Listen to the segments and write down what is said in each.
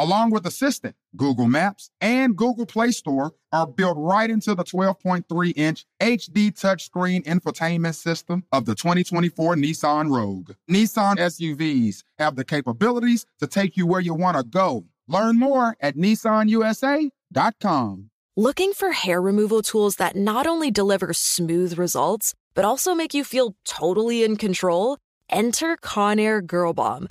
Along with Assistant, Google Maps and Google Play Store are built right into the 12.3 inch HD touchscreen infotainment system of the 2024 Nissan Rogue. Nissan SUVs have the capabilities to take you where you want to go. Learn more at nissanusa.com. Looking for hair removal tools that not only deliver smooth results, but also make you feel totally in control? Enter Conair Girl Bomb.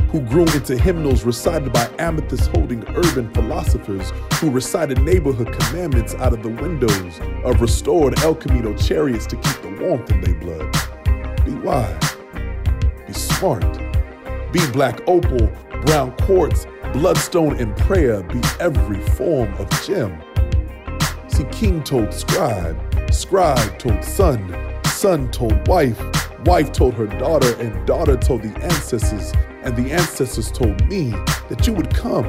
who grew into hymnals recited by amethyst holding urban philosophers who recited neighborhood commandments out of the windows of restored El Camino chariots to keep the warmth in their blood. Be wise. Be smart. Be black opal, brown quartz, bloodstone, and prayer. Be every form of gem. See, king told scribe, scribe told son, son told wife, wife told her daughter, and daughter told the ancestors, and the ancestors told me that you would come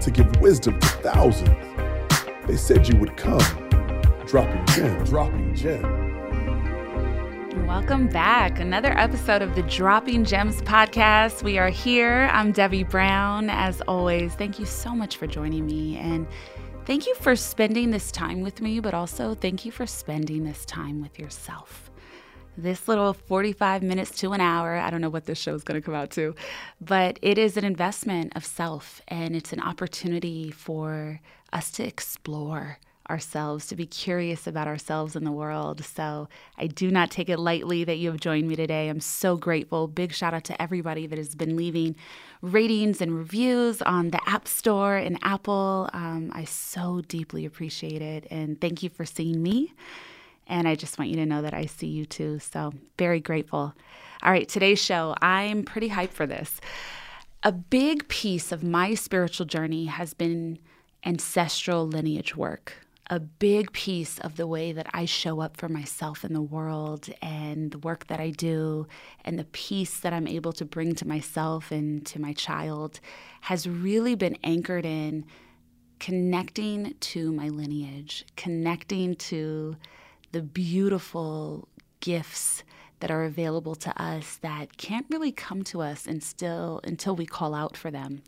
to give wisdom to thousands. They said you would come, dropping gem, dropping gem. Welcome back. Another episode of the Dropping Gems podcast. We are here. I'm Debbie Brown. As always, thank you so much for joining me. And thank you for spending this time with me, but also thank you for spending this time with yourself this little 45 minutes to an hour. I don't know what this show is going to come out to, but it is an investment of self and it's an opportunity for us to explore ourselves, to be curious about ourselves and the world. So I do not take it lightly that you have joined me today. I'm so grateful. Big shout out to everybody that has been leaving ratings and reviews on the App Store and Apple. Um, I so deeply appreciate it. And thank you for seeing me. And I just want you to know that I see you too. So, very grateful. All right, today's show, I'm pretty hyped for this. A big piece of my spiritual journey has been ancestral lineage work. A big piece of the way that I show up for myself in the world and the work that I do and the peace that I'm able to bring to myself and to my child has really been anchored in connecting to my lineage, connecting to the beautiful gifts that are available to us that can't really come to us until until we call out for them.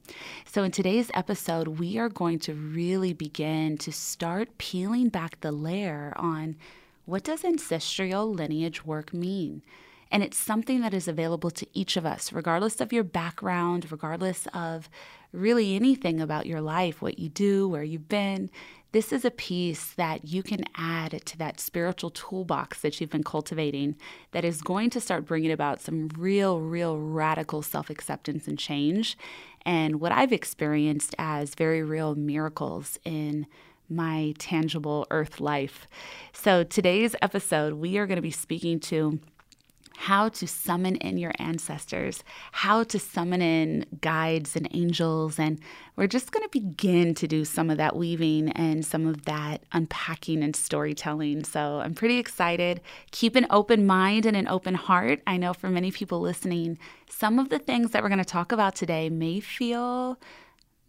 So in today's episode, we are going to really begin to start peeling back the layer on what does ancestral lineage work mean? And it's something that is available to each of us, regardless of your background, regardless of really anything about your life, what you do, where you've been this is a piece that you can add to that spiritual toolbox that you've been cultivating that is going to start bringing about some real, real radical self acceptance and change. And what I've experienced as very real miracles in my tangible earth life. So, today's episode, we are going to be speaking to how to summon in your ancestors, how to summon in guides and angels. And we're just going to begin to do some of that weaving and some of that unpacking and storytelling. So I'm pretty excited. Keep an open mind and an open heart. I know for many people listening, some of the things that we're going to talk about today may feel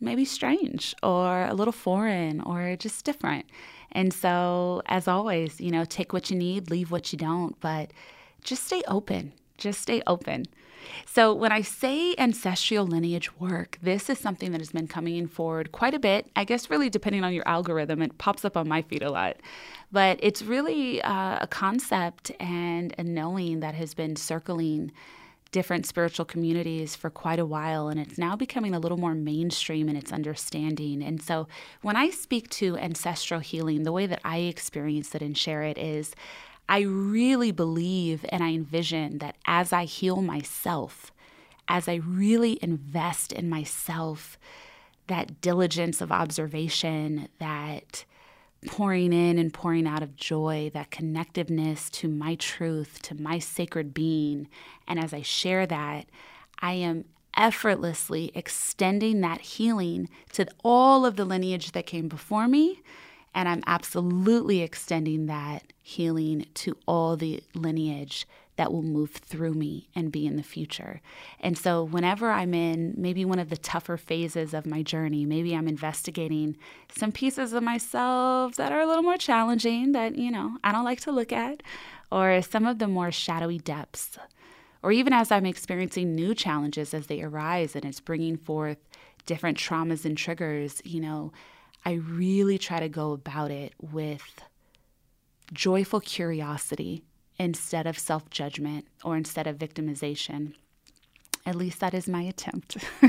maybe strange or a little foreign or just different. And so, as always, you know, take what you need, leave what you don't, but just stay open. Just stay open. So, when I say ancestral lineage work, this is something that has been coming forward quite a bit. I guess, really, depending on your algorithm, it pops up on my feed a lot. But it's really uh, a concept and a knowing that has been circling different spiritual communities for quite a while, and it's now becoming a little more mainstream in its understanding. And so, when I speak to ancestral healing, the way that I experience it and share it is I really believe and I envision that as I heal myself, as I really invest in myself, that diligence of observation, that pouring in and pouring out of joy, that connectiveness to my truth, to my sacred being. And as I share that, I am effortlessly extending that healing to all of the lineage that came before me and I'm absolutely extending that healing to all the lineage that will move through me and be in the future. And so, whenever I'm in maybe one of the tougher phases of my journey, maybe I'm investigating some pieces of myself that are a little more challenging that, you know, I don't like to look at, or some of the more shadowy depths, or even as I'm experiencing new challenges as they arise and it's bringing forth different traumas and triggers, you know, I really try to go about it with joyful curiosity instead of self judgment or instead of victimization. At least that is my attempt.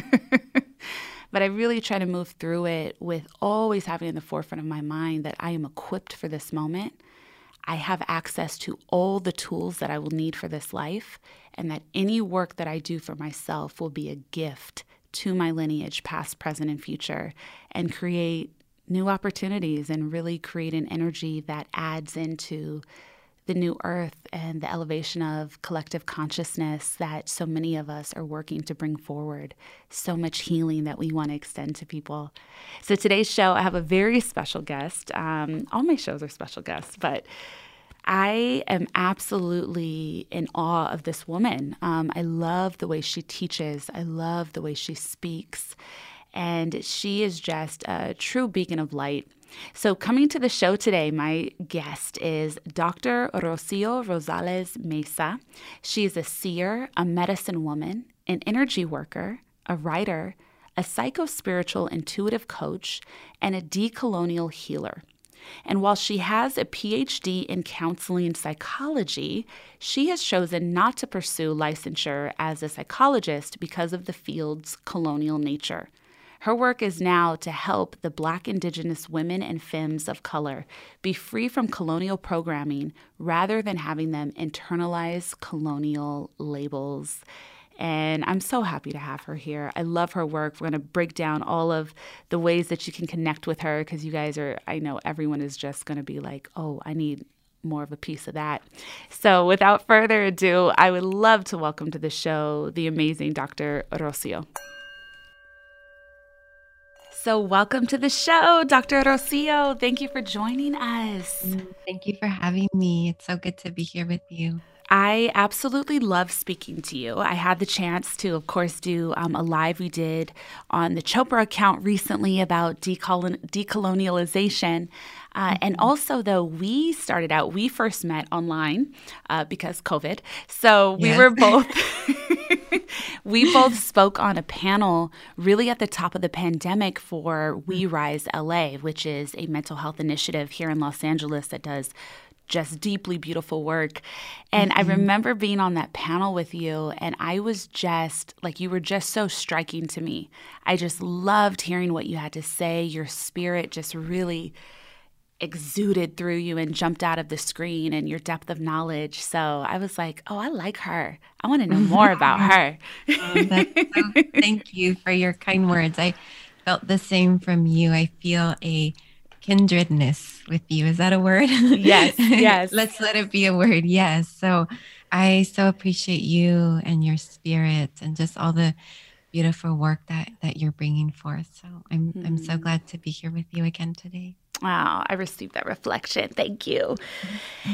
but I really try to move through it with always having in the forefront of my mind that I am equipped for this moment. I have access to all the tools that I will need for this life, and that any work that I do for myself will be a gift to my lineage, past, present, and future, and create new opportunities and really create an energy that adds into the new earth and the elevation of collective consciousness that so many of us are working to bring forward. So much healing that we want to extend to people. So, today's show, I have a very special guest. Um, all my shows are special guests, but I am absolutely in awe of this woman. Um, I love the way she teaches, I love the way she speaks and she is just a true beacon of light. So, coming to the show today, my guest is Dr. Rocio Rosales Meza. She is a seer, a medicine woman, an energy worker, a writer, a psycho spiritual intuitive coach, and a decolonial healer. And while she has a PhD in counseling psychology, she has chosen not to pursue licensure as a psychologist because of the field's colonial nature. Her work is now to help the Black, Indigenous women and femmes of color be free from colonial programming rather than having them internalize colonial labels. And I'm so happy to have her here. I love her work. We're going to break down all of the ways that you can connect with her because you guys are, I know everyone is just going to be like, oh, I need more of a piece of that. So, without further ado, I would love to welcome to the show the amazing Dr. Rocio. So, welcome to the show, Dr. Rocio. Thank you for joining us. Thank you for having me. It's so good to be here with you. I absolutely love speaking to you. I had the chance to, of course, do um, a live we did on the Chopra account recently about decolon- decolonialization. Uh, mm-hmm. And also, though, we started out, we first met online uh, because COVID. So we yes. were both. we both spoke on a panel really at the top of the pandemic for We Rise LA, which is a mental health initiative here in Los Angeles that does just deeply beautiful work. And mm-hmm. I remember being on that panel with you, and I was just like, you were just so striking to me. I just loved hearing what you had to say. Your spirit just really exuded through you and jumped out of the screen and your depth of knowledge. So I was like, oh, I like her. I want to know more about her. oh, so, thank you for your kind words. I felt the same from you. I feel a kindredness with you. Is that a word? Yes, yes. Let's let it be a word. Yes. So I so appreciate you and your spirit and just all the beautiful work that that you're bringing forth. So I'm mm. I'm so mm. glad to be here with you again today. Wow, I received that reflection. Thank you.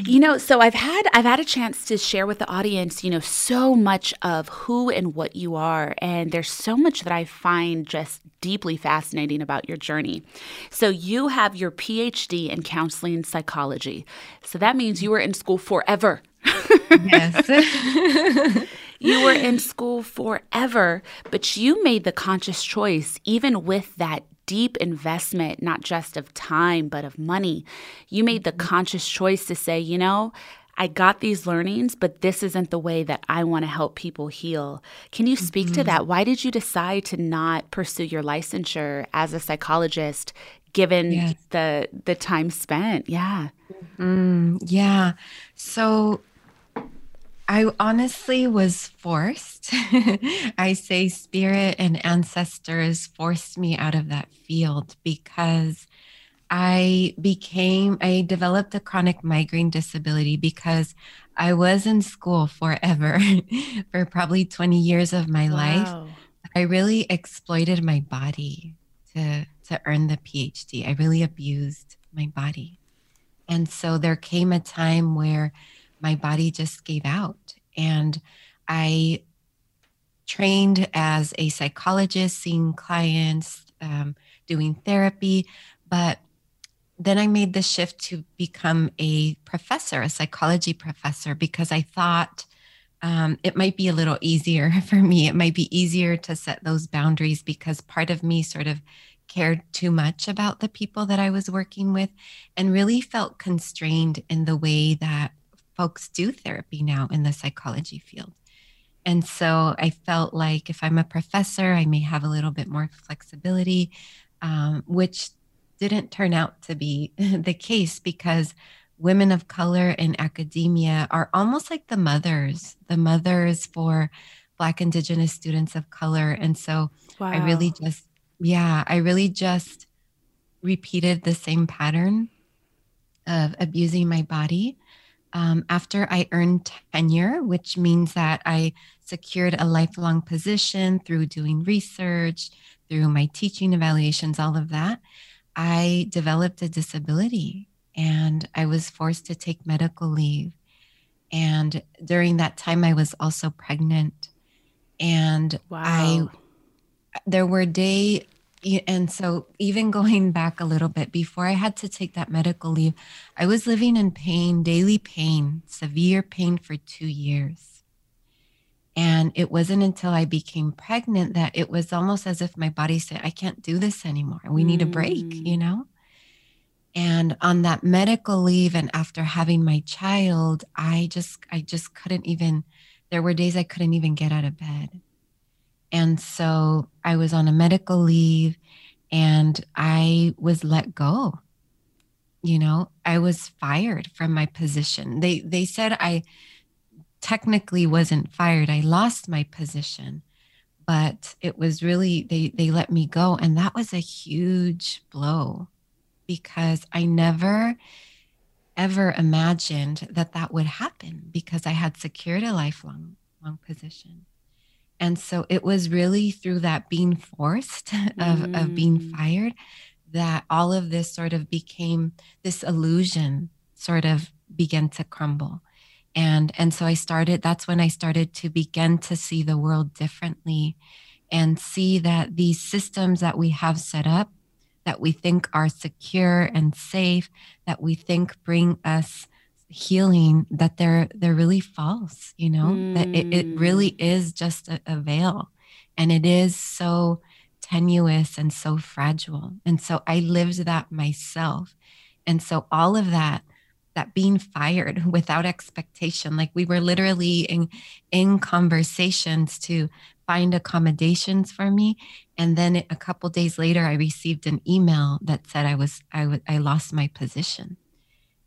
You know, so I've had I've had a chance to share with the audience, you know, so much of who and what you are, and there's so much that I find just deeply fascinating about your journey. So you have your PhD in counseling psychology. So that means you were in school forever. Yes. you were in school forever, but you made the conscious choice even with that deep investment, not just of time, but of money. You made the mm-hmm. conscious choice to say, you know, I got these learnings, but this isn't the way that I want to help people heal. Can you speak mm-hmm. to that? Why did you decide to not pursue your licensure as a psychologist given yes. the the time spent? Yeah. Mm, yeah. So I honestly was forced. I say spirit and ancestors forced me out of that field because I became, I developed a chronic migraine disability because I was in school forever for probably 20 years of my wow. life. I really exploited my body to, to earn the PhD. I really abused my body. And so there came a time where my body just gave out. And I trained as a psychologist, seeing clients, um, doing therapy. But then I made the shift to become a professor, a psychology professor, because I thought um, it might be a little easier for me. It might be easier to set those boundaries because part of me sort of cared too much about the people that I was working with and really felt constrained in the way that folks do therapy now in the psychology field. And so I felt like if I'm a professor, I may have a little bit more flexibility, um, which didn't turn out to be the case because women of color in academia are almost like the mothers, the mothers for Black, Indigenous students of color. And so wow. I really just, yeah, I really just repeated the same pattern of abusing my body um, after I earned tenure, which means that I secured a lifelong position through doing research, through my teaching evaluations, all of that, I developed a disability and I was forced to take medical leave. And during that time, I was also pregnant. And wow. I, there were day and so even going back a little bit before i had to take that medical leave i was living in pain daily pain severe pain for two years. And it wasn't until i became pregnant that it was almost as if my body said i can't do this anymore. We need a break you mm. know? And on that medical leave and after having my child i just i just couldn't even there were days i couldn't even get out of bed and so I was on a medical leave and I was let go. You know, I was fired from my position. They they said I technically wasn't fired. I lost my position, but it was really they they let me go and that was a huge blow because I never ever imagined that that would happen because I had secured a lifelong long position. And so it was really through that being forced of, mm. of being mm. fired that all of this sort of became this illusion sort of began to crumble. And and so I started that's when I started to begin to see the world differently and see that these systems that we have set up that we think are secure and safe that we think bring us healing that they're they're really false you know mm. that it, it really mm. is just a, a veil and it is so tenuous and so fragile and so i lived that myself and so all of that that being fired without expectation like we were literally in in conversations to find accommodations for me and then a couple days later i received an email that said i was I, w- I lost my position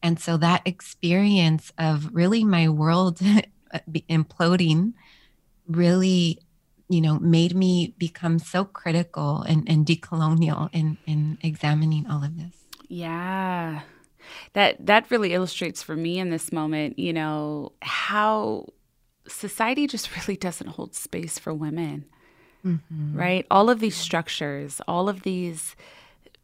and so that experience of really my world imploding really, you know, made me become so critical and, and decolonial in, in examining all of this. Yeah. That that really illustrates for me in this moment, you know, how society just really doesn't hold space for women. Mm-hmm. Right? All of these structures, all of these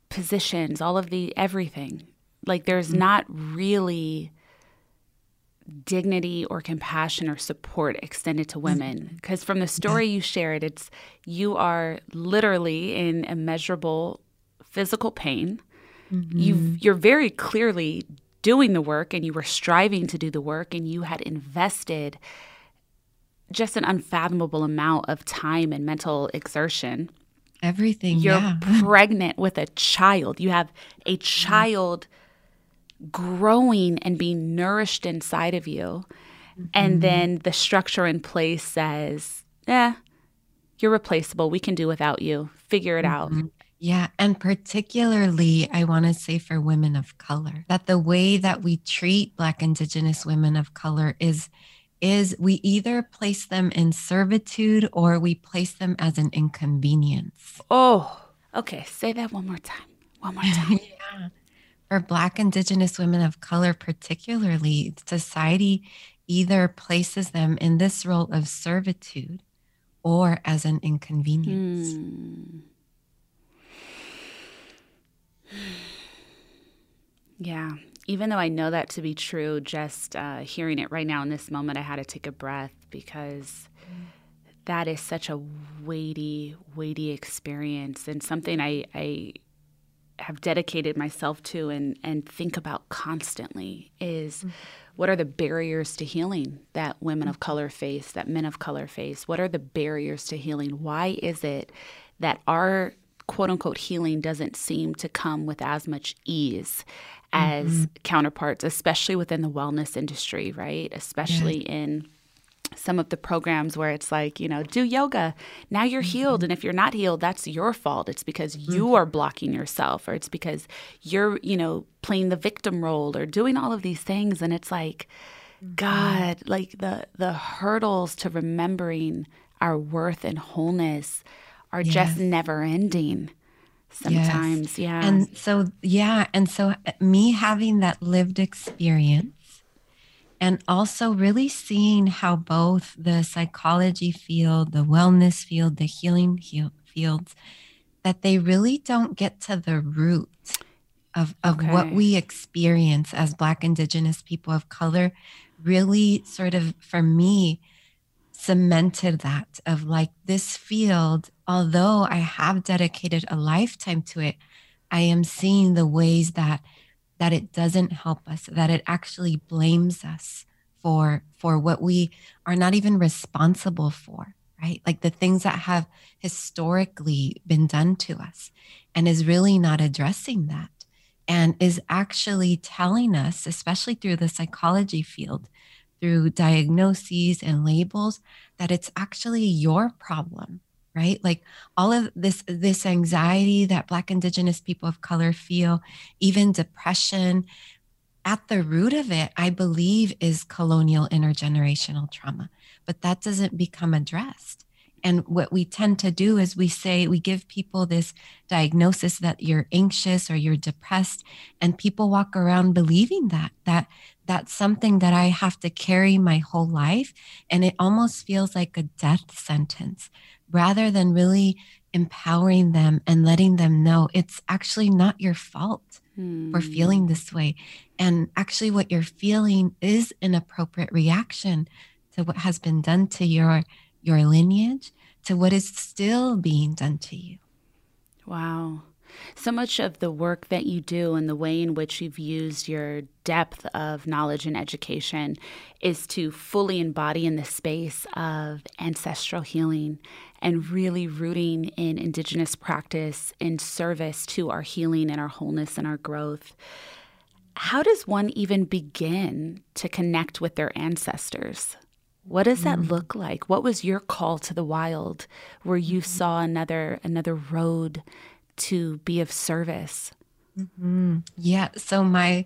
positions, all of the everything. Like there's mm-hmm. not really dignity or compassion or support extended to women because from the story you shared it's you are literally in immeasurable physical pain mm-hmm. you you're very clearly doing the work and you were striving to do the work and you had invested just an unfathomable amount of time and mental exertion everything you're yeah. pregnant with a child you have a mm-hmm. child mm-hmm growing and being nourished inside of you. Mm-hmm. And then the structure in place says, eh, you're replaceable. We can do without you. Figure it mm-hmm. out. Yeah. And particularly, I want to say for women of color, that the way that we treat Black, Indigenous women of color is. Is we either place them in servitude or we place them as an inconvenience. Oh, okay. Say that one more time. One more time. yeah for Black, Indigenous women of color, particularly, society either places them in this role of servitude or as an inconvenience. Hmm. Yeah. Even though I know that to be true, just uh, hearing it right now in this moment, I had to take a breath because that is such a weighty, weighty experience and something I, I have dedicated myself to and and think about constantly is mm-hmm. what are the barriers to healing that women of color face that men of color face what are the barriers to healing why is it that our quote unquote healing doesn't seem to come with as much ease as mm-hmm. counterparts especially within the wellness industry right especially yeah. in some of the programs where it's like, you know, do yoga. Now you're mm-hmm. healed. And if you're not healed, that's your fault. It's because you mm-hmm. are blocking yourself, or it's because you're, you know, playing the victim role or doing all of these things. And it's like, mm-hmm. God, like the the hurdles to remembering our worth and wholeness are yes. just never ending sometimes. Yes. Yeah. And so, yeah. And so, me having that lived experience and also really seeing how both the psychology field, the wellness field, the healing fields, that they really don't get to the root of, of okay. what we experience as Black, Indigenous people of color, really sort of, for me, cemented that of like this field, although I have dedicated a lifetime to it, I am seeing the ways that that it doesn't help us, that it actually blames us for for what we are not even responsible for, right? Like the things that have historically been done to us and is really not addressing that and is actually telling us, especially through the psychology field, through diagnoses and labels, that it's actually your problem right? Like all of this this anxiety that black indigenous people of color feel even depression at the root of it i believe is colonial intergenerational trauma. But that doesn't become addressed. And what we tend to do is we say we give people this diagnosis that you're anxious or you're depressed and people walk around believing that that that's something that i have to carry my whole life and it almost feels like a death sentence rather than really empowering them and letting them know it's actually not your fault hmm. for feeling this way. And actually, what you're feeling is an appropriate reaction to what has been done to your your lineage, to what is still being done to you. Wow. So much of the work that you do and the way in which you've used your depth of knowledge and education is to fully embody in the space of ancestral healing and really rooting in Indigenous practice in service to our healing and our wholeness and our growth. How does one even begin to connect with their ancestors? What does that mm. look like? What was your call to the wild where you mm-hmm. saw another another road to be of service. Mm-hmm. Yeah. So, my,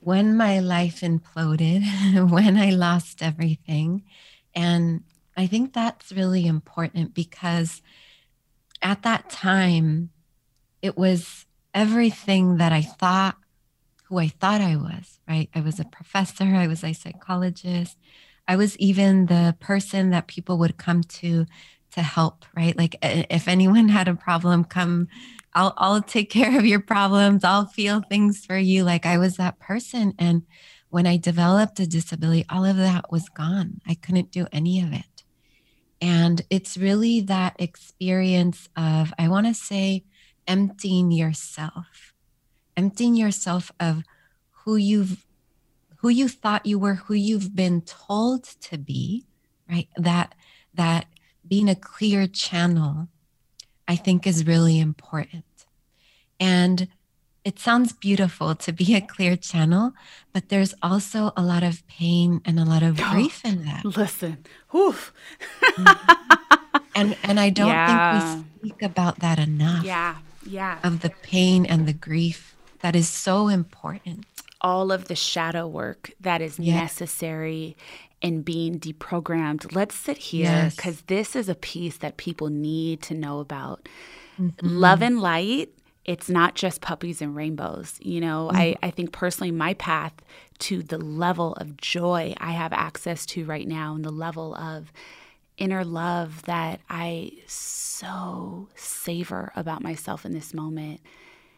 when my life imploded, when I lost everything, and I think that's really important because at that time, it was everything that I thought, who I thought I was, right? I was a professor, I was a psychologist, I was even the person that people would come to to help, right? Like if anyone had a problem, come I'll I'll take care of your problems. I'll feel things for you. Like I was that person and when I developed a disability, all of that was gone. I couldn't do any of it. And it's really that experience of, I want to say, emptying yourself, emptying yourself of who you've who you thought you were, who you've been told to be, right? That that being a clear channel, I think is really important. And it sounds beautiful to be a clear channel, but there's also a lot of pain and a lot of grief in that. Listen, oof. Mm-hmm. and and I don't yeah. think we speak about that enough. Yeah, yeah. Of the pain and the grief that is so important. All of the shadow work that is yeah. necessary in being deprogrammed. Let's sit here because yes. this is a piece that people need to know about. Mm-hmm. Love and light it's not just puppies and rainbows. You know, mm-hmm. I, I think personally, my path to the level of joy I have access to right now and the level of inner love that I so savor about myself in this moment.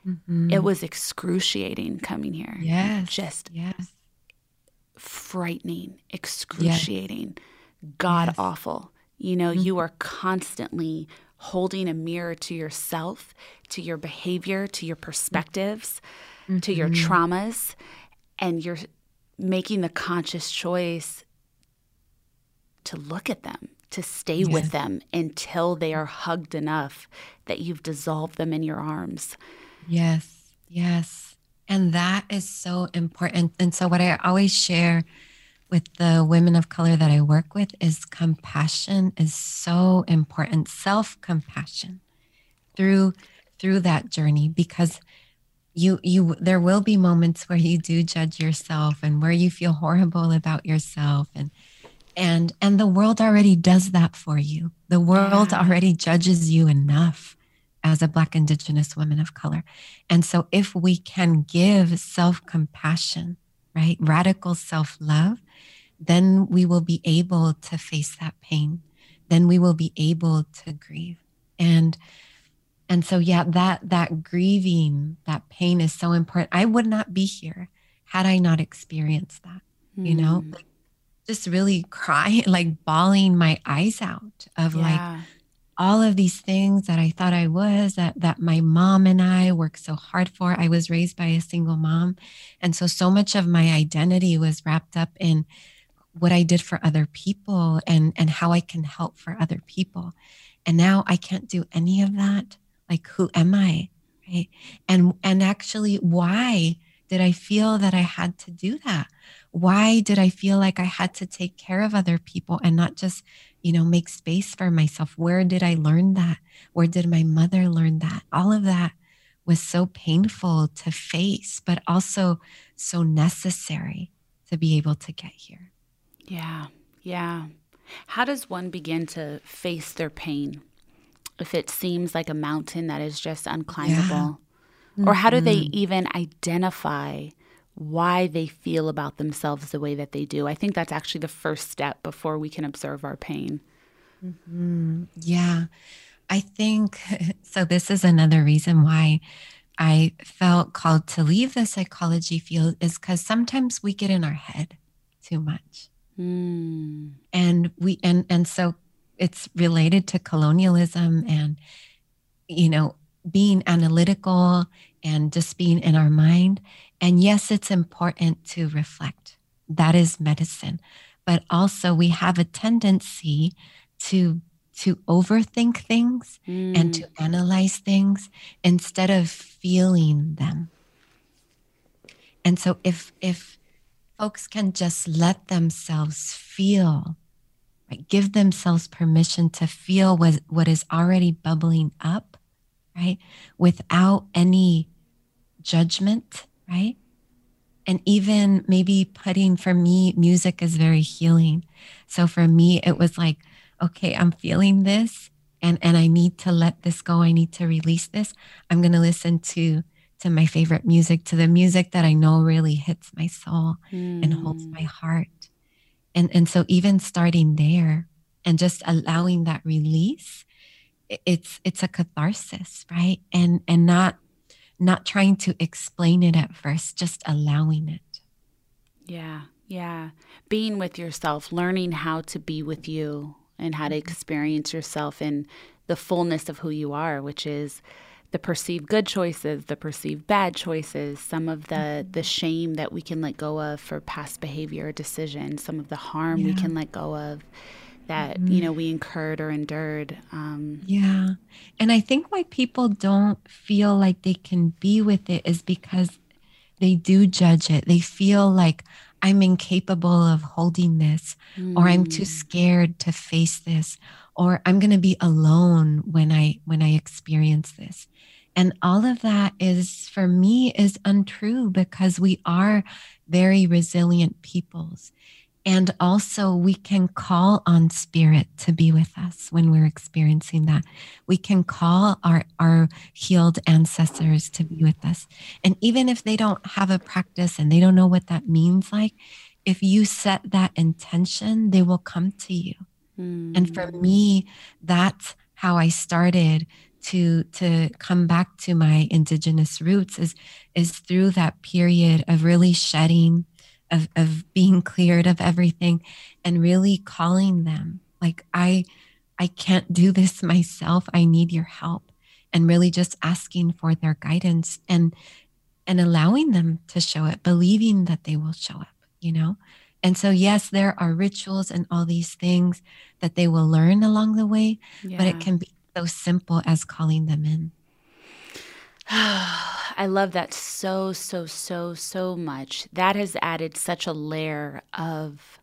Mm-hmm. It was excruciating coming here. Yes. Just yes. Frightening, excruciating, yes. god awful. You know, mm-hmm. you are constantly holding a mirror to yourself, to your behavior, to your perspectives, mm-hmm. to your mm-hmm. traumas, and you're making the conscious choice to look at them, to stay yes. with them until they are hugged enough that you've dissolved them in your arms. Yes, yes. And that is so important. And so, what I always share with the women of color that I work with is compassion is so important. Self compassion through through that journey because you you there will be moments where you do judge yourself and where you feel horrible about yourself and and and the world already does that for you. The world yeah. already judges you enough as a black indigenous woman of color. And so if we can give self-compassion, right? Radical self-love, then we will be able to face that pain. Then we will be able to grieve. And and so yeah, that that grieving, that pain is so important. I would not be here had I not experienced that. Mm. You know, like just really crying, like bawling my eyes out of yeah. like all of these things that I thought I was that that my mom and I worked so hard for. I was raised by a single mom. And so so much of my identity was wrapped up in what I did for other people and and how I can help for other people. And now I can't do any of that. Like who am I? Right? And and actually why did I feel that I had to do that? Why did I feel like I had to take care of other people and not just, you know, make space for myself? Where did I learn that? Where did my mother learn that? All of that was so painful to face, but also so necessary to be able to get here. Yeah, yeah. How does one begin to face their pain if it seems like a mountain that is just unclimbable? Yeah. Or how do they mm-hmm. even identify why they feel about themselves the way that they do? I think that's actually the first step before we can observe our pain. Mm-hmm. Yeah. I think so. This is another reason why I felt called to leave the psychology field, is because sometimes we get in our head too much. Mm. And we and and so it's related to colonialism and you know being analytical and just being in our mind. And yes, it's important to reflect. That is medicine. But also we have a tendency to to overthink things mm. and to analyze things instead of feeling them. And so if if folks can just let themselves feel, right? Give themselves permission to feel what, what is already bubbling up, right? Without any judgment, right? And even maybe putting, for me, music is very healing. So for me, it was like, okay, I'm feeling this and, and I need to let this go. I need to release this. I'm going to listen to to my favorite music, to the music that I know really hits my soul mm. and holds my hmm. heart. And, and so even starting there and just allowing that release, it's, it's a catharsis, right? And, and not, not trying to explain it at first, just allowing it. Yeah. Yeah. Being with yourself, learning how to be with you and how to mm-hmm. experience yourself in the fullness of who you are, which is the perceived good choices, the perceived bad choices, some of the mm-hmm. the shame that we can let go of for past behavior or decisions, some of the harm yeah. we can let go of that mm-hmm. you know we incurred or endured. Um, yeah, and I think why people don't feel like they can be with it is because they do judge it. They feel like I'm incapable of holding this, mm. or I'm too mm. scared to face this, or I'm going to be alone when I when I experience this. And all of that is for me is untrue because we are very resilient peoples. And also, we can call on spirit to be with us when we're experiencing that. We can call our, our healed ancestors to be with us. And even if they don't have a practice and they don't know what that means, like if you set that intention, they will come to you. Mm. And for hmm. me, that's how I started to to come back to my indigenous roots is is through that period of really shedding of, of being cleared of everything and really calling them like i i can't do this myself. I need your help. And really just asking for their guidance and and allowing them to show it believing that they will show up you know? And so yes there are rituals and all these things that they will learn along the way yeah. but it can be so simple as calling them in I love that so, so, so, so much. That has added such a layer of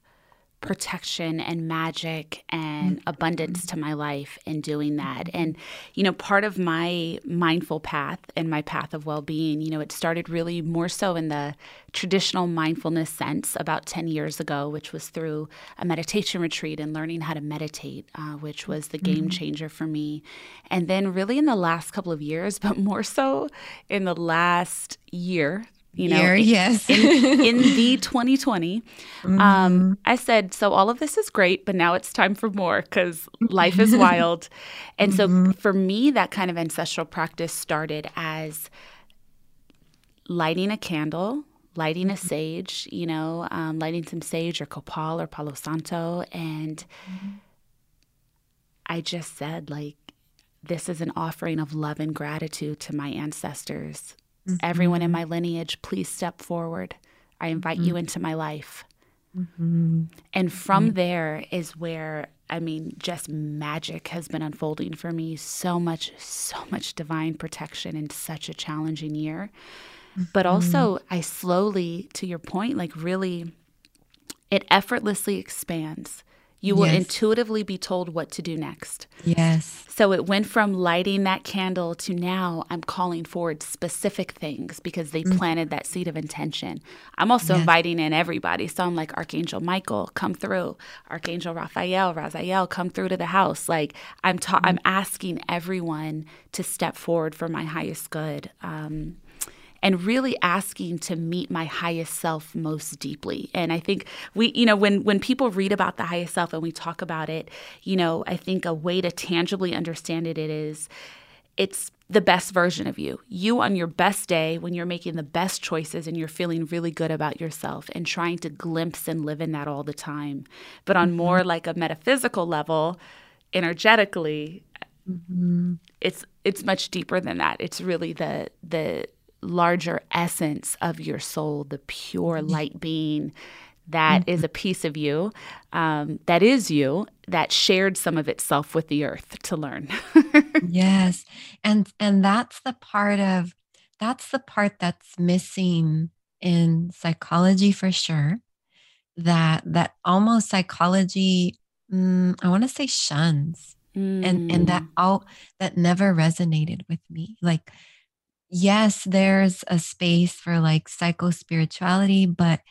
protection and magic and mm-hmm. abundance to my life in doing that. And, you know, part of my mindful path and my path of well being, you know, it started really more so in the traditional mindfulness sense about 10 years ago, which was through a meditation retreat and learning how to meditate, uh, which was the game mm-hmm. changer for me. And then, really, in the last couple of years, but more so in the last year, you know, Year, yes. in, in, the 2020, mm-hmm. um, I said, so all of this is great, but now it's time for more because life is wild. and mm-hmm. so for me, that kind of ancestral practice started as lighting a candle, lighting a mm-hmm. sage, you know, um, lighting some sage or copal or palo santo. And mm-hmm. I just said, like, this is an offering of love and gratitude to my ancestors Mm-hmm. Everyone in my lineage, please step forward. I invite mm-hmm. you into my life. Mm-hmm. And from mm-hmm. there is where, I mean, just magic has been unfolding for me. So much, so much divine protection in such a challenging year. But mm-hmm. also, I slowly, to your point, like really, it effortlessly expands you will yes. intuitively be told what to do next. Yes. So it went from lighting that candle to now I'm calling forward specific things because they mm-hmm. planted that seed of intention. I'm also yes. inviting in everybody. So I'm like, Archangel Michael, come through. Archangel Raphael, Raziel, come through to the house. Like I'm ta- mm-hmm. I'm asking everyone to step forward for my highest good. Um, and really asking to meet my highest self most deeply. And I think we, you know, when when people read about the highest self and we talk about it, you know, I think a way to tangibly understand it, it is it's the best version of you. You on your best day when you're making the best choices and you're feeling really good about yourself and trying to glimpse and live in that all the time. But on mm-hmm. more like a metaphysical level, energetically, mm-hmm. it's it's much deeper than that. It's really the the larger essence of your soul, the pure light being that mm-hmm. is a piece of you, um, that is you, that shared some of itself with the earth to learn. yes, and and that's the part of that's the part that's missing in psychology for sure. That that almost psychology, mm, I want to say shuns, mm. and and that mm. all that never resonated with me, like yes, there's a space for like psycho spirituality, but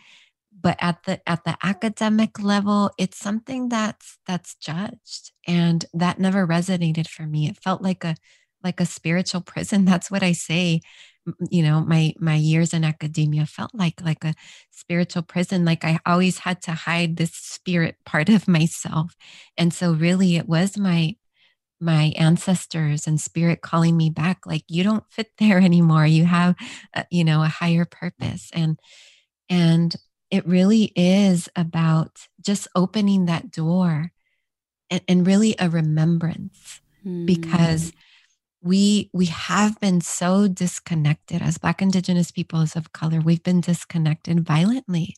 but at the at the academic level, it's something that's that's judged. And that never resonated for me. It felt like a like a spiritual prison. That's what I say. you know my my years in academia felt like like a spiritual prison like i always had to hide this spirit part of myself and so really it was my my ancestors and spirit calling me back like you don't fit there anymore. You have a, you know a higher purpose. And and it really is about just opening that door and, and really a remembrance mm. because we we have been so disconnected as black indigenous peoples of color. We've been disconnected violently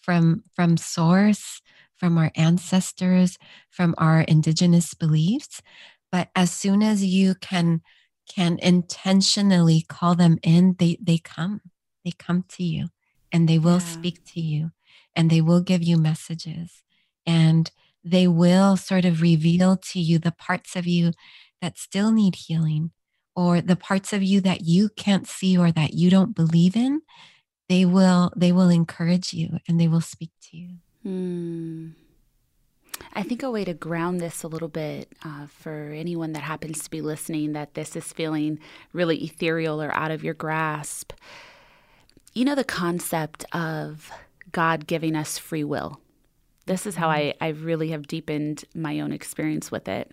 from from source from our ancestors from our indigenous beliefs but as soon as you can can intentionally call them in they they come they come to you and they will yeah. speak to you and they will give you messages and they will sort of reveal to you the parts of you that still need healing or the parts of you that you can't see or that you don't believe in they will they will encourage you and they will speak to you hmm. I think a way to ground this a little bit uh, for anyone that happens to be listening that this is feeling really ethereal or out of your grasp you know the concept of god giving us free will this is how mm-hmm. I, I really have deepened my own experience with it.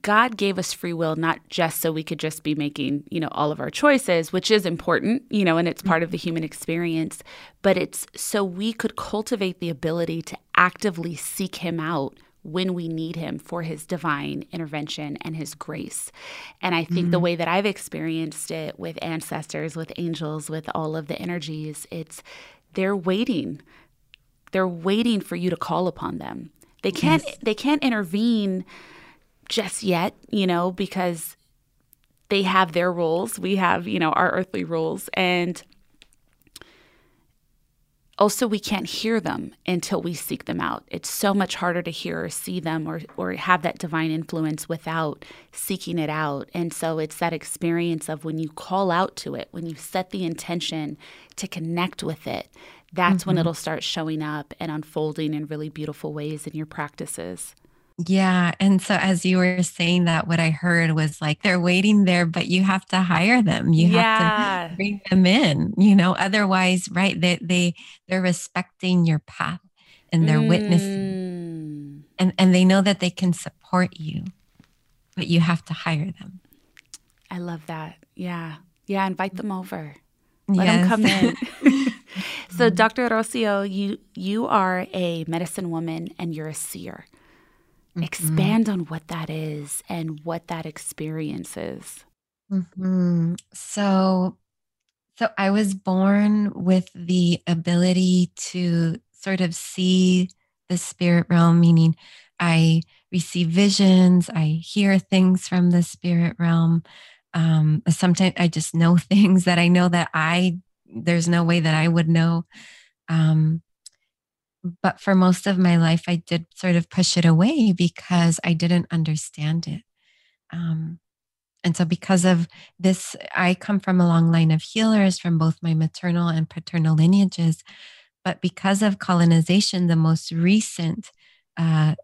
God gave us free will not just so we could just be making, you know, all of our choices, which is important, you know, and it's part of the mm-hmm. human experience, but it's so we could cultivate the ability to actively seek him out when we need him for his divine intervention and his grace. And I think mm-hmm. the way that I've experienced it with ancestors, with angels, with all of the energies, it's they're waiting. They're waiting for you to call upon them. They can't yes. they can't intervene just yet, you know, because they have their rules. We have, you know, our earthly rules. And also, we can't hear them until we seek them out. It's so much harder to hear or see them or, or have that divine influence without seeking it out. And so, it's that experience of when you call out to it, when you set the intention to connect with it, that's mm-hmm. when it'll start showing up and unfolding in really beautiful ways in your practices. Yeah. And so as you were saying that, what I heard was like they're waiting there, but you have to hire them. You yeah. have to bring them in, you know, otherwise, right. They they they're respecting your path and they're mm. witnessing. And and they know that they can support you, but you have to hire them. I love that. Yeah. Yeah. Invite them over. Let yes. them come in. so Dr. Rocio, you you are a medicine woman and you're a seer. Mm-hmm. Expand on what that is and what that experience is. Mm-hmm. So, so I was born with the ability to sort of see the spirit realm, meaning I receive visions, I hear things from the spirit realm. Um, sometimes I just know things that I know that I there's no way that I would know. Um, but for most of my life, I did sort of push it away because I didn't understand it. Um, and so, because of this, I come from a long line of healers from both my maternal and paternal lineages. But because of colonization, the most recent uh,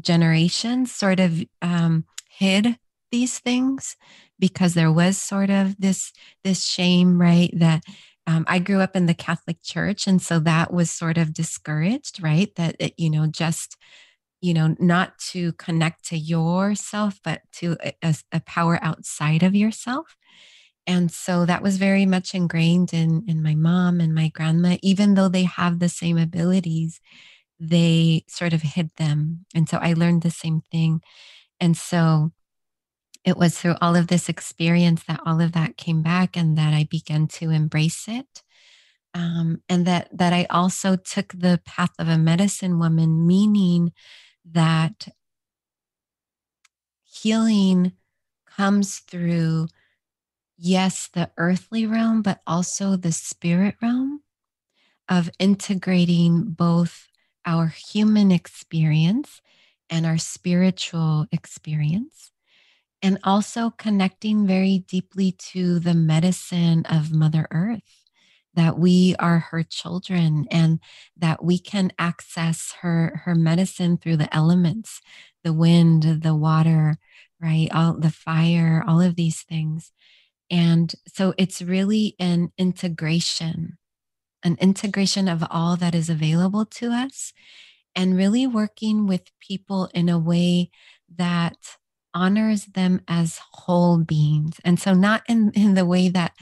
generations sort of um, hid these things because there was sort of this this shame, right? That um, I grew up in the Catholic Church, and so that was sort of discouraged, right? That it, you know, just you know, not to connect to yourself, but to a, a power outside of yourself. And so that was very much ingrained in in my mom and my grandma. Even though they have the same abilities, they sort of hid them. And so I learned the same thing. And so it was through all of this experience that all of that came back and that I began to embrace it. Um, and that that I also took the path of a medicine woman, meaning that healing comes through, yes, the earthly realm, but also the spirit realm of integrating both our human experience and our spiritual experience and also connecting very deeply to the medicine of Mother Earth, that we are her children and that we can access her, her medicine through the elements, the wind, the water, right? All the fire, all of these things. And so it's really an integration, an integration of all that is available to us, and really working with people in a way that honors them as whole beings. And so, not in, in the way that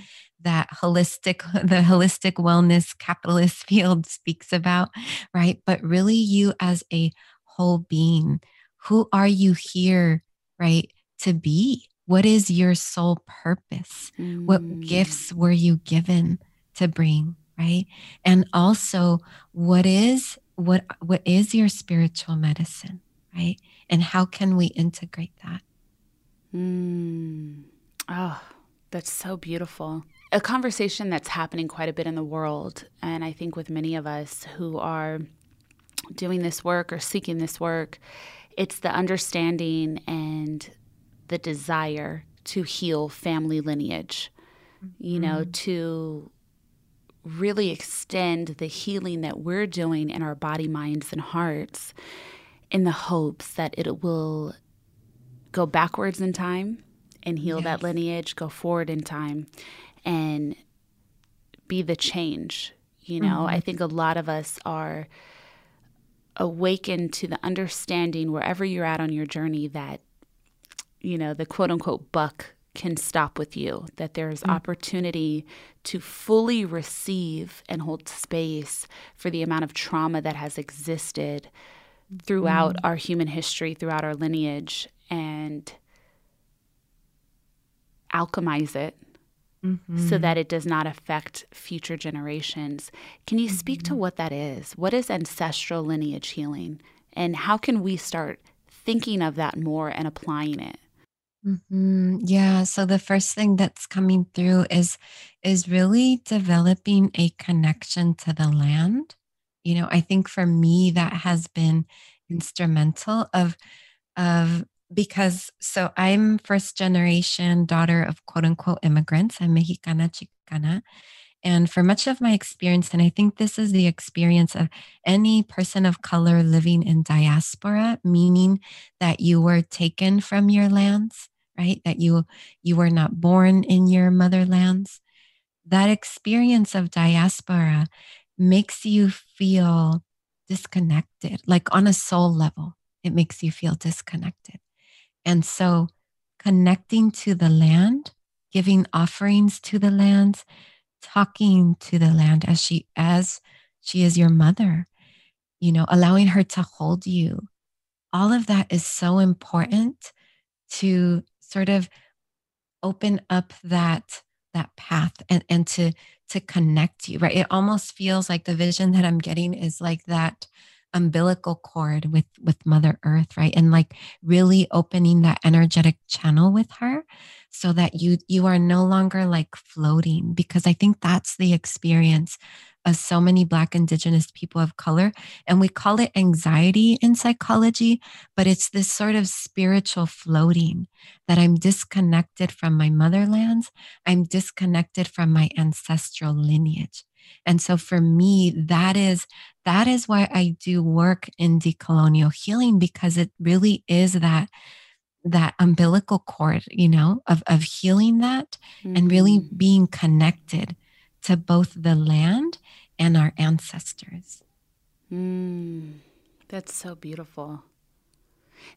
that holistic the holistic wellness capitalist field speaks about right? But really you as a whole being who are you here right to be? What is your sole purpose? Mm. what gifts were you given to bring right? And also what is what what is your spiritual medicine right and how can we integrate that mm. oh that's so beautiful a conversation that's happening quite a bit in the world, and I think with many of us who are doing this work or seeking this work, it's the understanding and the desire to heal family lineage, mm-hmm. you know, mm-hmm. to really extend the healing that we're doing in our body, minds, and hearts in the hopes that it will go backwards in time and heal yes. that lineage, go forward in time and be the change. You know, mm-hmm. I think a lot of us are awakened to the understanding wherever you're at on your journey that, you know, the quote unquote buck can stop with you, that there's mm-hmm. opportunity to fully receive and hold space for the amount of trauma that has existed throughout mm-hmm. our human history, throughout our lineage, and alchemize it Mm-hmm. so that it does not affect future generations. Can you speak mm-hmm. to what that is? What is ancestral lineage healing? And how can we start thinking of that more and applying it? Mm-hmm. Yeah. So the first thing that's coming through is is really developing a connection to the land. You know, I think for me that has been instrumental of of because so I'm first generation daughter of quote unquote immigrants. I'm Mexicana Chicana. And for much of my experience, and I think this is the experience of any person of color living in diaspora, meaning that you were taken from your lands, right? That you you were not born in your motherlands. That experience of diaspora makes you feel disconnected, like on a soul level. It makes you feel disconnected. And so connecting to the land, giving offerings to the land, talking to the land as she as she is your mother, you know, allowing her to hold you. All of that is so important to sort of open up that that path and and to to connect you right? It almost feels like the vision that i'm getting is like that umbilical cord with with mother earth right? And like really opening that energetic channel with her so that you you are no longer like floating because i think that's the experience of so many black indigenous people of color. And we call it anxiety in psychology but it's this sort of spiritual floating that i'm disconnected from my motherlands i'm disconnected from my ancestral lineage and so for me, that is that is why I do work in decolonial healing because it really is that that umbilical cord, you know, of of healing that mm-hmm. and really mm. being connected to both the land and our ancestors. Mm, that's so beautiful.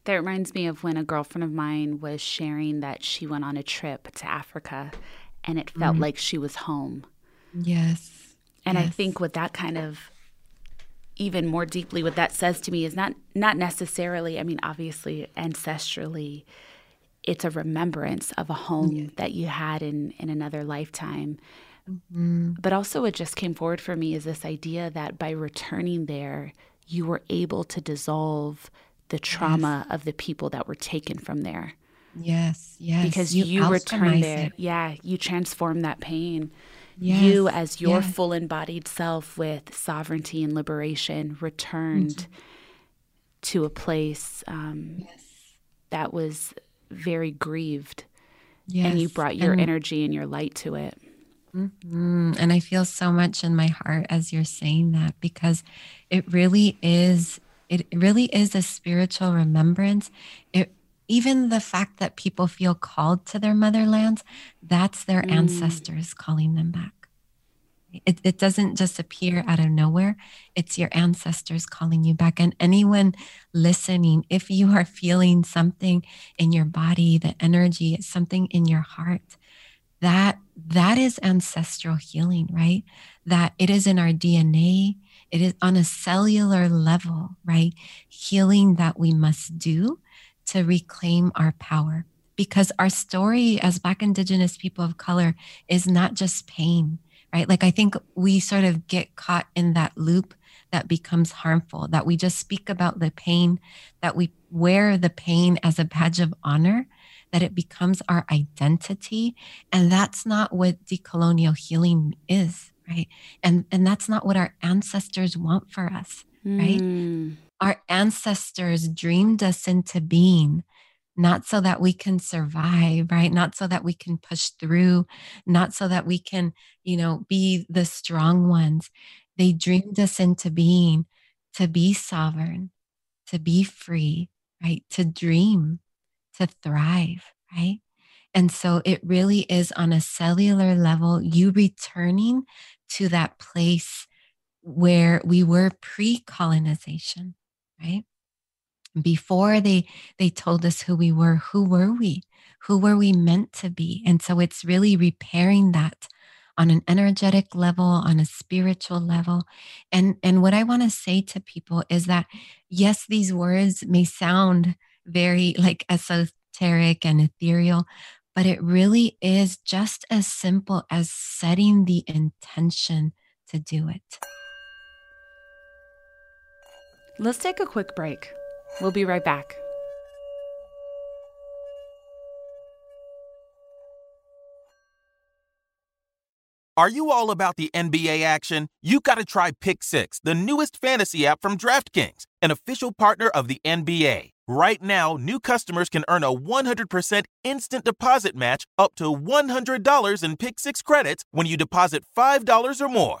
That reminds me of when a girlfriend of mine was sharing that she went on a trip to Africa and it felt mm. like she was home. Yes. And yes. I think what that kind of even more deeply what that says to me is not not necessarily, I mean obviously ancestrally it's a remembrance of a home yeah. that you had in in another lifetime. Mm-hmm. But also what just came forward for me is this idea that by returning there you were able to dissolve the trauma yes. of the people that were taken from there. Yes, yes. Because you, you returned there. It. Yeah, you transformed that pain yes, you as your yes. full embodied self with sovereignty and liberation returned mm-hmm. to a place um, yes. that was very grieved. And you brought your and, energy and your light to it. Mm-hmm. And I feel so much in my heart as you're saying that because it really is, it really is a spiritual remembrance. It even the fact that people feel called to their motherlands, that's their mm. ancestors calling them back. It, it doesn't just appear out of nowhere. It's your ancestors calling you back. And anyone listening, if you are feeling something in your body, the energy, something in your heart, that that is ancestral healing, right? That it is in our DNA. It is on a cellular level, right? Healing that we must do to reclaim our power. Because our story as Black, Indigenous people of color is not just pain right? Like I think we sort of get caught in that loop that becomes harmful, that we just speak about the pain, that we wear the pain as a badge of honor, that it becomes our identity. And that's not what decolonial healing is, right? And, and that's not what our ancestors want for us, right? Hmm. Our ancestors dreamed us into being not so that we can survive, right? Not so that we can push through, not so that we can, you know, be the strong ones. They dreamed us into being to be sovereign, to be free, right? To dream, to thrive, right? And so it really is on a cellular level, you returning to that place where we were pre colonization, right? before they they told us who we were who were we? Who were we meant to be? And so it's really repairing that on an energetic level on a spiritual level. And and what i want to say to people is that yes these words may sound very like esoteric and ethereal but it really is just as simple as setting the intention to do it let's take a quick break We'll be right back. Are you all about the NBA action? You got to try Pick Six, the newest fantasy app from DraftKings, an official partner of the NBA. Right now, new customers can earn a 100% instant deposit match up to $100 in Pick Six credits when you deposit $5 or more.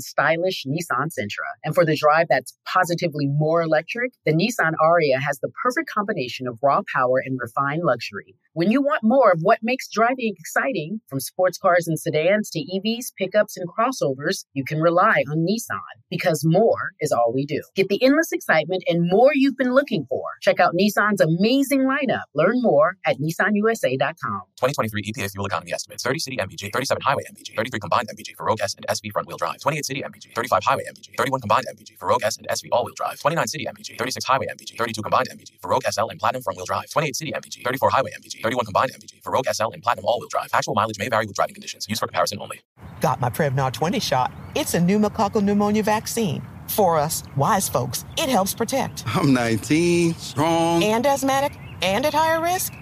stylish Nissan Sentra. And for the drive that's positively more electric, the Nissan Ariya has the perfect combination of raw power and refined luxury. When you want more of what makes driving exciting, from sports cars and sedans to EVs, pickups, and crossovers, you can rely on Nissan because more is all we do. Get the endless excitement and more you've been looking for. Check out Nissan's amazing lineup. Learn more at nissanusa.com. 2023 EPA fuel economy estimates 30 city MPG, 37 highway MPG, 33 combined MPG for Rogue S and SV front wheel drive, 28 city MPG, 35 highway MPG, 31 combined MPG for Rogue S and SV all wheel drive, 29 city MPG, 36 highway MPG, 32 combined MPG for Rogue SL and Platinum front wheel drive, 28 city MPG, 34 highway MPG, 31 combined MPG for Rogue SL and Platinum all-wheel drive. Actual mileage may vary with driving conditions. Used for comparison only. Got my Prevnar 20 shot. It's a pneumococcal pneumonia vaccine. For us, wise folks, it helps protect. I'm 19, strong, and asthmatic, and at higher risk.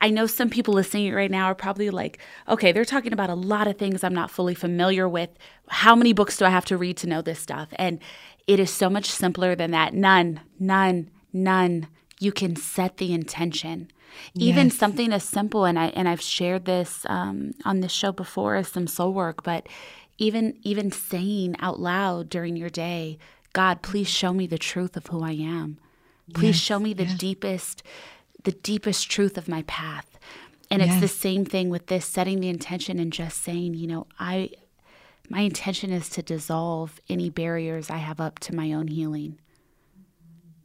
I know some people listening right now are probably like, okay, they're talking about a lot of things I'm not fully familiar with. How many books do I have to read to know this stuff? And it is so much simpler than that. None, none, none. You can set the intention. Even Yes. something as simple, and I and I've shared this um, on this show before as some soul work, but even even saying out loud during your day, God, please show me the truth of who I am. Please Yes, show me the yes. deepest, the deepest truth of my path. And it's the same thing with this setting the intention and just saying, you know, I my intention is to dissolve any barriers I have up to my own healing.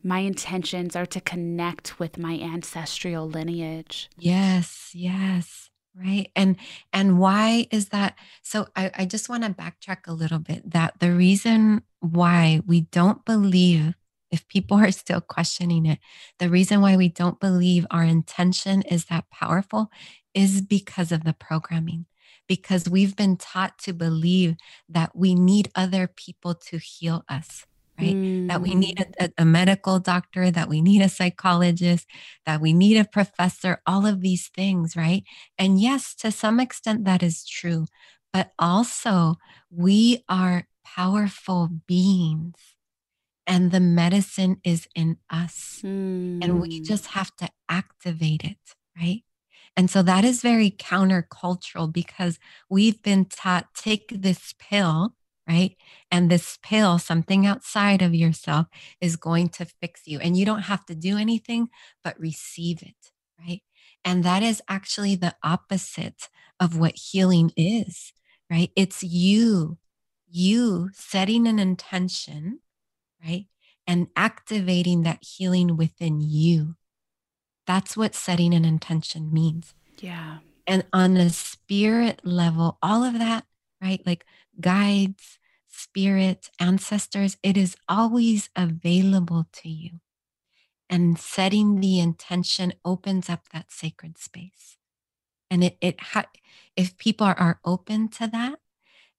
My intentions are to connect with my ancestral lineage. Yes, yes. Right. And and why is that? So I, I just want to backtrack a little bit that the reason why we don't believe, if people are still questioning it, the reason why we don't believe our intention is that powerful is because of the programming. Because we've been taught to believe that we need other people to heal us, right? That we need a, a- a medical doctor, that we need a psychologist, that we need a professor, all of these things, right? And yes, to some extent, that is true. But also, we are powerful beings, and the medicine is in us. And we hmm. just have to activate it, right? And so that is very countercultural because we've been taught take this pill, right? And this pill, something outside of yourself, is going to fix you. And you don't have to do anything but receive it, right? And that is actually the opposite of what healing is, right? It's you, you setting an intention, right? And activating that healing within you. That's what setting an intention means. Yeah. And on a spirit level, all of that, right? Like guides, spirit, ancestors, it is always available to you. And setting the intention opens up that sacred space. And it, it ha- if people are, are open to that,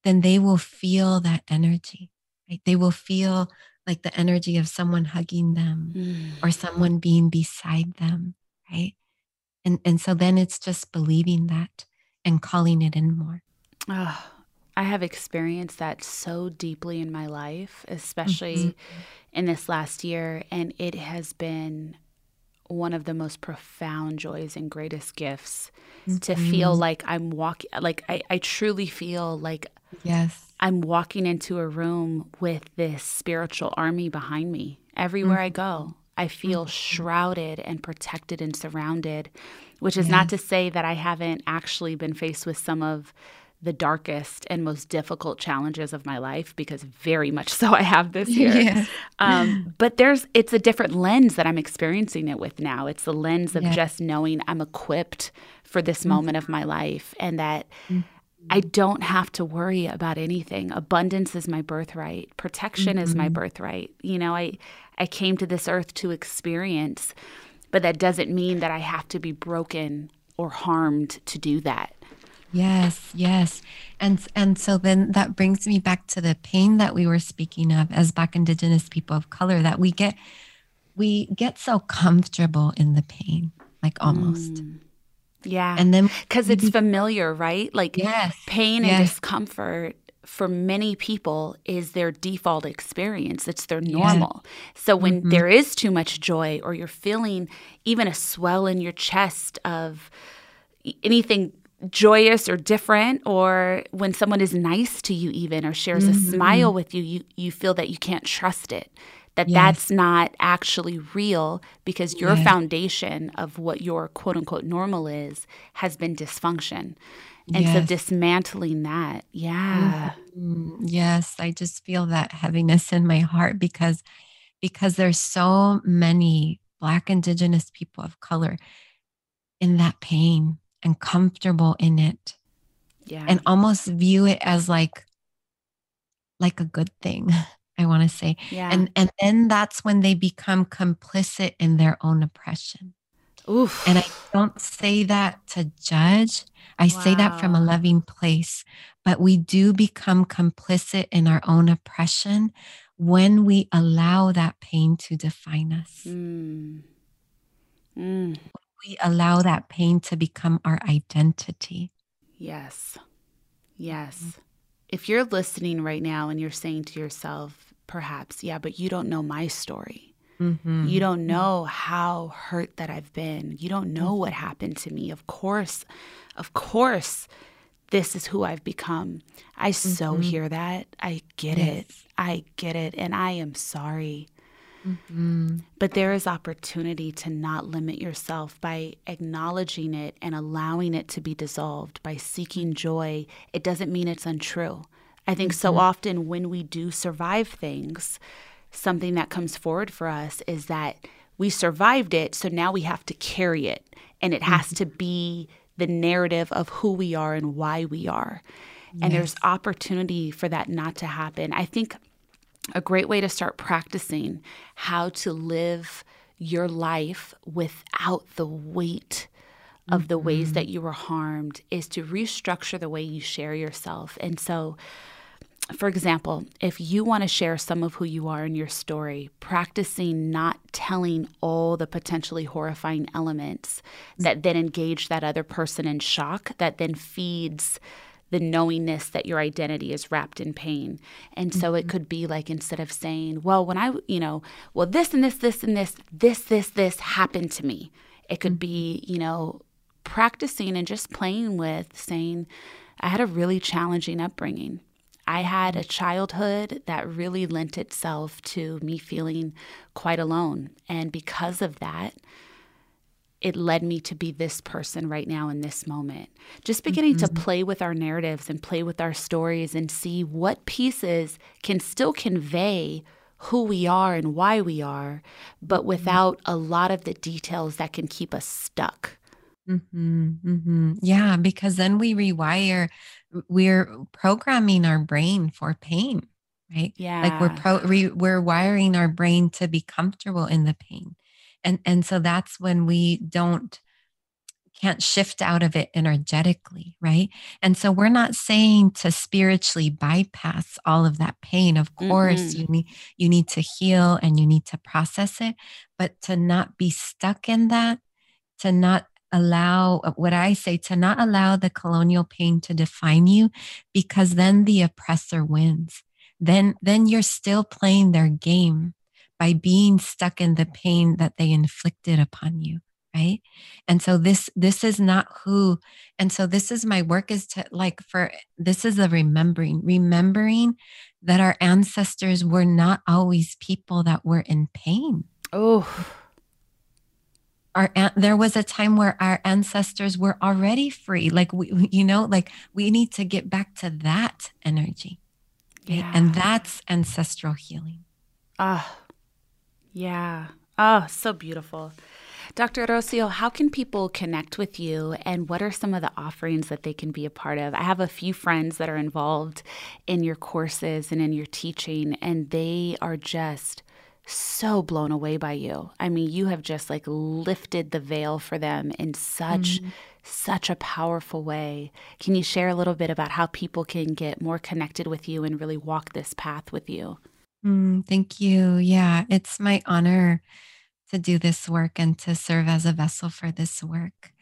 then they will feel that energy, right? They will feel like the energy of someone hugging them or someone being beside them, right? And and so then it's just believing that and calling it in more. Oh, I have experienced that so deeply in my life, especially Mhm. in this last year. And it has been one of the most profound joys and greatest gifts to feel like I'm walking, like I, I truly feel like Yes. I'm walking into a room with this spiritual army behind me. Everywhere I go, I feel mm-hmm. shrouded and protected and surrounded, which is not to say that I haven't actually been faced with some of the darkest and most difficult challenges of my life because very much so I have this year. Um, but there's it's a different lens that I'm experiencing it with now. It's the lens of Yeah. just knowing I'm equipped for this mm-hmm. moment of my life and that mm-hmm. I don't have to worry about anything. Abundance is my birthright. Protection is my mm-hmm. birthright. You know, I I came to this earth to experience, but that doesn't mean that I have to be broken or harmed to do that. Yes, yes. And and so then that brings me back to the pain that we were speaking of as black indigenous people of color that we get we get so comfortable in the pain, like almost. Mm. Yeah. And then because it's familiar, right? Like Yes, pain and discomfort for many people is their default experience. It's their normal. So when Mhm. there is too much joy or you're feeling even a swell in your chest of anything joyous or different or when someone is nice to you even or shares a Mhm. smile with you, you you feel that you can't trust it. That Yes. that's not actually real because your Yes. foundation of what your quote unquote normal is has been dysfunction. And so dismantling that, yeah. Mm, Yes, I just feel that heaviness in my heart because because there's so many black indigenous people of color in that pain and comfortable in it Yeah. and almost view it as like like a good thing i want to say Yeah. and and then that's when they become complicit in their own oppression Oof. and i don't say that to judge i say that from a loving place but we do become complicit in our own oppression when we allow that pain to define us Mm. Mm. we allow that pain to become our identity Yes. Yes. If you're listening right now and you're saying to yourself, perhaps, yeah, but you don't know my story. Mhm. You don't know how hurt that I've been. You don't know what happened to me. Of course, of course, this is who I've become. I so Mhm. hear that. I get it. I get it. And I am sorry. Mhm. But there is opportunity to not limit yourself by acknowledging it and allowing it to be dissolved, by seeking joy. It doesn't mean it's untrue. I think so Mhm. often when we do survive things, something that comes forward for us is that we survived it, so now we have to carry it. And it has to be the narrative of who we are and why we are. And there's opportunity for that not to happen. I think a great way to start practicing how to live your life without the weight of the ways mm-hmm. that you were harmed is to restructure the way you share yourself. And so, for example, if you want to share some of who you are in your story, practicing not telling all the potentially horrifying elements that then engage that other person in shock, that then feeds the knowingness that your identity is wrapped in pain. And so it mm-hmm. could be like instead of saying, well, when I, you know, well, this and this, this and this, this, this, this happened to me. It could be, mm-hmm. you know, practicing and just playing with saying, I had a really challenging upbringing. I had a childhood that really lent itself to me feeling quite alone. And because of that, it led me to be this person right now in this moment. Just beginning to play with our narratives and play with our stories and see what pieces can still convey who we are and why we are, but without a lot of the details that can keep us stuck. Mm-hmm, mm-hmm. Yeah, because then we rewire, we're programming our brain for pain, right? Yeah. Like we're pro, re, we're wiring our brain to be comfortable in the pain, and and so that's when we don't can't shift out of it energetically, right? And so we're not saying to spiritually bypass all of that pain. Of course, Mm-mm. you mm-hmm. need you need to heal and you need to process it, but to not be stuck in that, to not allow uh, what I say to not allow the colonial pain to define you because then the oppressor wins. Then then you're still playing their game by being stuck in the pain that they inflicted upon you right? And so this this is not who and so this is my work is to like for this is a remembering remembering that our ancestors were not always people that were in pain. Oh our there was a time where our ancestors were already free. Like we you know like we need to get back to that energy right? and that's ancestral healing. Ah, yeah. Oh, so beautiful. Dr. Rocio, how can people connect with you and what are some of the offerings that they can be a part of? I have a few friends that are involved in your courses and in your teaching, and they are just so blown away by you. I mean, you have just like lifted the veil for them in such mm-hmm. such a powerful way. Can you share a little bit about how people can get more connected with you and really walk this path with you? Mm, thank you. Yeah, it's my honor to do this work and to serve as a vessel for this work.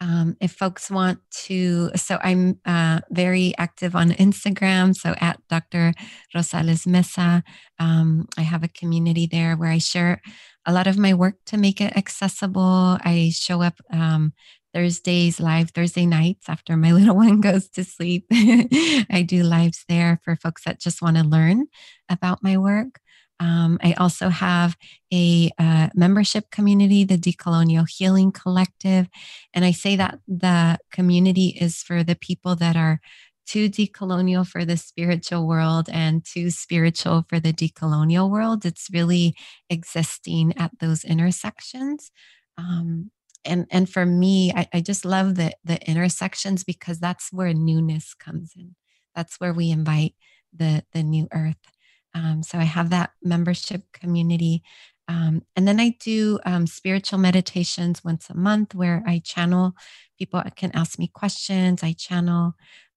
Um, if folks want to, so I'm uh, very active on Instagram. So at Dr. Rosales Meza, um, I have a community there where I share a lot of my work to make it accessible. I show up um, Thursdays live Thursday nights after my little one goes to sleep. I do lives there for folks that just want to learn about my work. Um, I also have a uh, membership community, the Decolonial Healing Collective. And I say that the community is for the people that are too decolonial for the spiritual world and too spiritual for the decolonial world. It's really existing at those intersections. Um, and and for me, I, I just love the the intersections because that's where newness comes in. That's where we invite the the new earth. Um, so I have that membership community. Um, and then I do um, spiritual meditations once a month where I channel people can ask me questions. I channel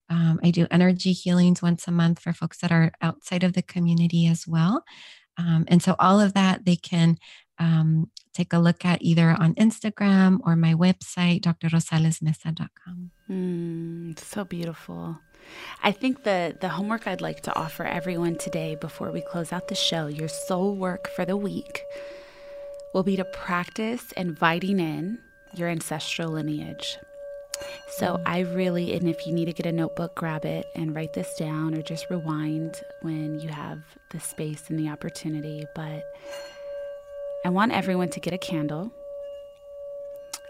um, I do energy healings once a month for folks that are outside of the community as well. Um, and so all of that they can um, take a look at either on Instagram or my website, drrosalesmeza.com. Mm, so beautiful. I think the, the homework I'd like to offer everyone today before we close out the show, your soul work for the week, will be to practice inviting in your ancestral lineage. So I really, and if you need to get a notebook, grab it and write this down or just rewind when you have the space and the opportunity. But I want everyone to get a candle.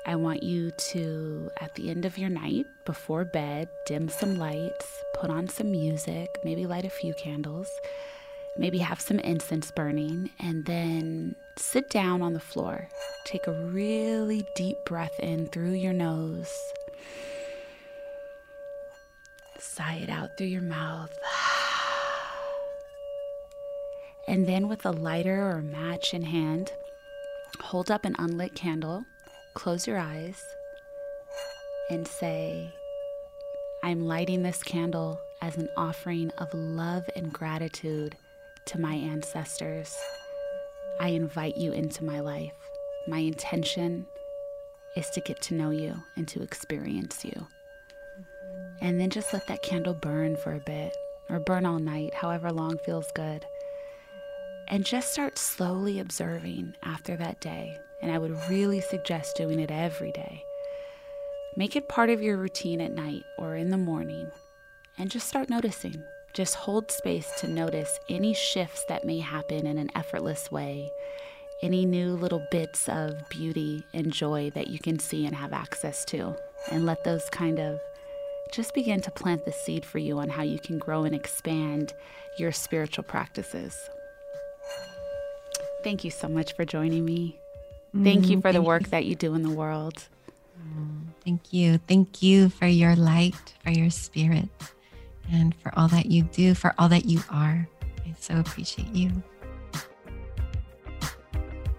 I want you to, at the end of your night, before bed, dim some lights, put on some music, maybe light a few candles, maybe have some incense burning, and then sit down on the floor. Take a really deep breath in through your nose Sigh it out through your mouth. And then, with a lighter or match in hand, hold up an unlit candle, close your eyes, and say, I'm lighting this candle as an offering of love and gratitude to my ancestors. I invite you into my life. My intention is to get to know you and to experience you. And then just let that candle burn for a bit or burn all night, however long feels good. And just start slowly observing after that day. And I would really suggest doing it every day. Make it part of your routine at night or in the morning and just start noticing. Just hold space to notice any shifts that may happen in an effortless way, any new little bits of beauty and joy that you can see and have access to, and let those kind of just begin to plant the seed for you on how you can grow and expand your spiritual practices. Thank you so much for joining me. Thank you mm, for the work you. that you do in the world. Mm, thank you. Thank you for your light, for your spirit, and for all that you do, for all that you are. I so appreciate you.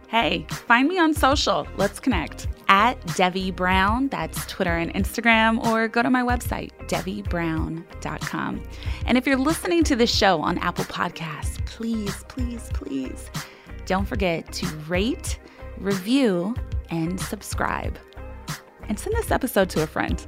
Hey, find me on social. Let's connect at Devi Brown. That's Twitter and Instagram, or go to my website, devibrown.com. And if you're listening to this show on Apple Podcasts, please, please, please don't forget to rate, review, and subscribe. And send this episode to a friend.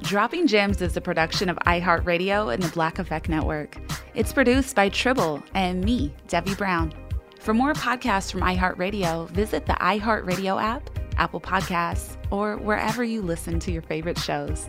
Dropping Gems is a production of iHeartRadio and the Black Effect Network. It's produced by Tribble and me, Devi Brown. For more podcasts from iHeartRadio, visit the iHeartRadio app Apple Podcasts, or wherever you listen to your favorite shows.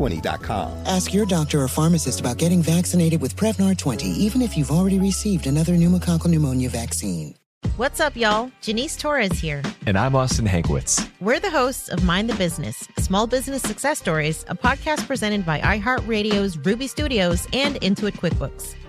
Prevnar20.com. Ask your doctor or pharmacist about getting vaccinated with Prevnar 20, even if you've already received another pneumococcal pneumonia vaccine. What's up, y'all? Janice Torres here. And I'm Austin Hankwitz. We're the hosts of Mind the Business Small Business Success Stories, a podcast presented by iHeartRadio's Ruby Studios and Intuit QuickBooks.